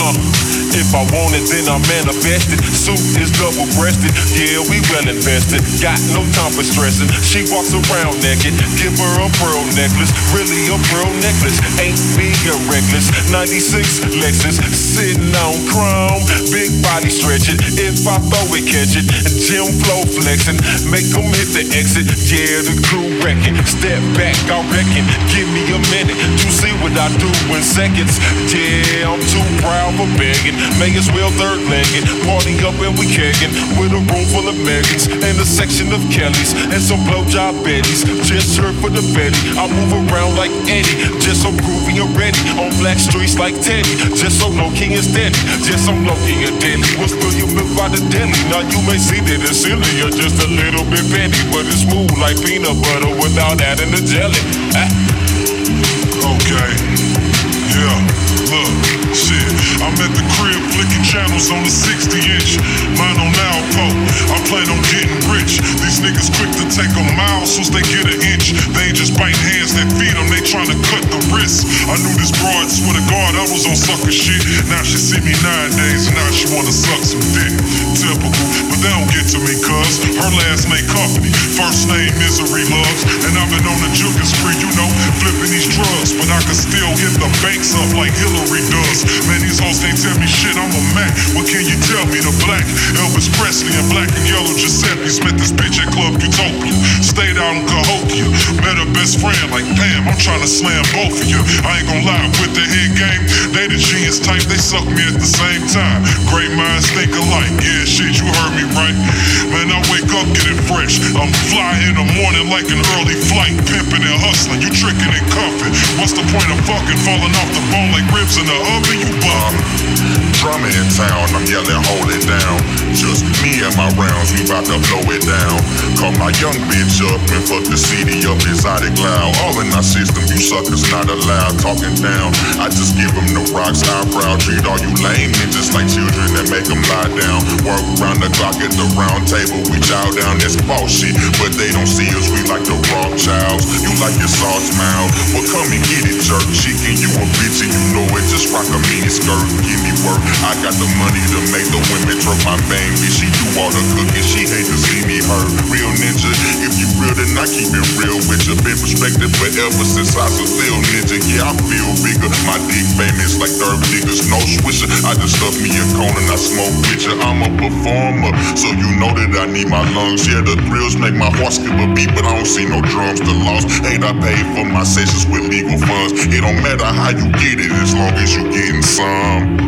Uh, I want it, then I manifest it. Suit is double breasted, yeah, we well invested. Got no time for stressing. She walks around naked, give her a pearl necklace. Really a pearl necklace, ain't a reckless. 96 Lexus, sitting on chrome. Big body stretching, if I throw it, catch it. Gym flow flexing, make them hit the exit. Yeah, the crew wrecking. Step back, I reckon. Give me a minute what I do in seconds. Yeah, I'm too proud for begging. May as well third legged. Party up and we kegging. With a room full of Megans and a section of Kellys and some blowjob Bettys. Just here for the Betty. I move around like Eddie. Just so groovy and ready. On black streets like Teddy. Just so low king and steady. Just so low king and deadly. We'll spill your milk by the deli. Now you may see that it's silly or just a little bit petty. But it's smooth like peanut butter without adding the jelly. Ah. Okay. Yeah. Look. Shit. I'm at the crib flicking channels on the 60 inch. Mine on Alpo. I plan on getting rich. These niggas quick to take a mile since they get an inch. They ain't just biting hands that feed them, they trying to cut the wrist. I knew this broad, swear to God, I was on sucker shit. Now she see me nine days, and now she wanna suck some dick. Her last name company, first name misery loves. And I've been on the jugging spree, you know, flipping these drugs, but I can still hit the banks up like Hillary does. Man, these hoes can't tell me shit, I'm a Mac. What can you tell me? The black Elvis Presley and black and yellow Giuseppe's met this bitch at Club Utopia. Stayed out in Cahokia, met her best friend like Pam. I'm trying to slam both of you. I ain't gonna lie, with the head game, they the genius type, they suck me at the same time. Great minds think alike, yeah, shit, you heard me right. Up getting fresh. I'm fly in the morning like an early flight, pimping and hustling. You tricking and cuffing. What's the point of fucking falling off the bone like ribs in the oven? You bugging. Drama in town, I'm yelling, hold it down. Just me and my rounds, we bout to blow it down. Call my young bitch up and fuck the CD up exotic loud. All in our system, you suckers not allowed talking down. I just give them the rocks, eyebrow, treat all you lame niggas like children and make them lie down. Work round the clock at the round table, we chow down, that's boss shit. But they don't see us, we like the Rothschilds. You like your sauce mouth, well come and get it, jerk chicken. You a bitch and you know it, just rock a mini skirt, give me work. I got the money to make the women trust my baby. She do all the cooking, she hate to see me hurt. Real ninja, if you real then I keep it real with you. Been respected forever since I was still ninja. Yeah, I feel bigger. My dick famous like third niggas, no swisher. I just stuff me a cone and I smoke with you. I'm a performer, so you know that I need my lungs. Yeah, the thrills make my heart skip a beat, but I don't see no drums to loss. Ain't I paid for my sessions with legal funds? It don't matter how you get it as long as you getting some.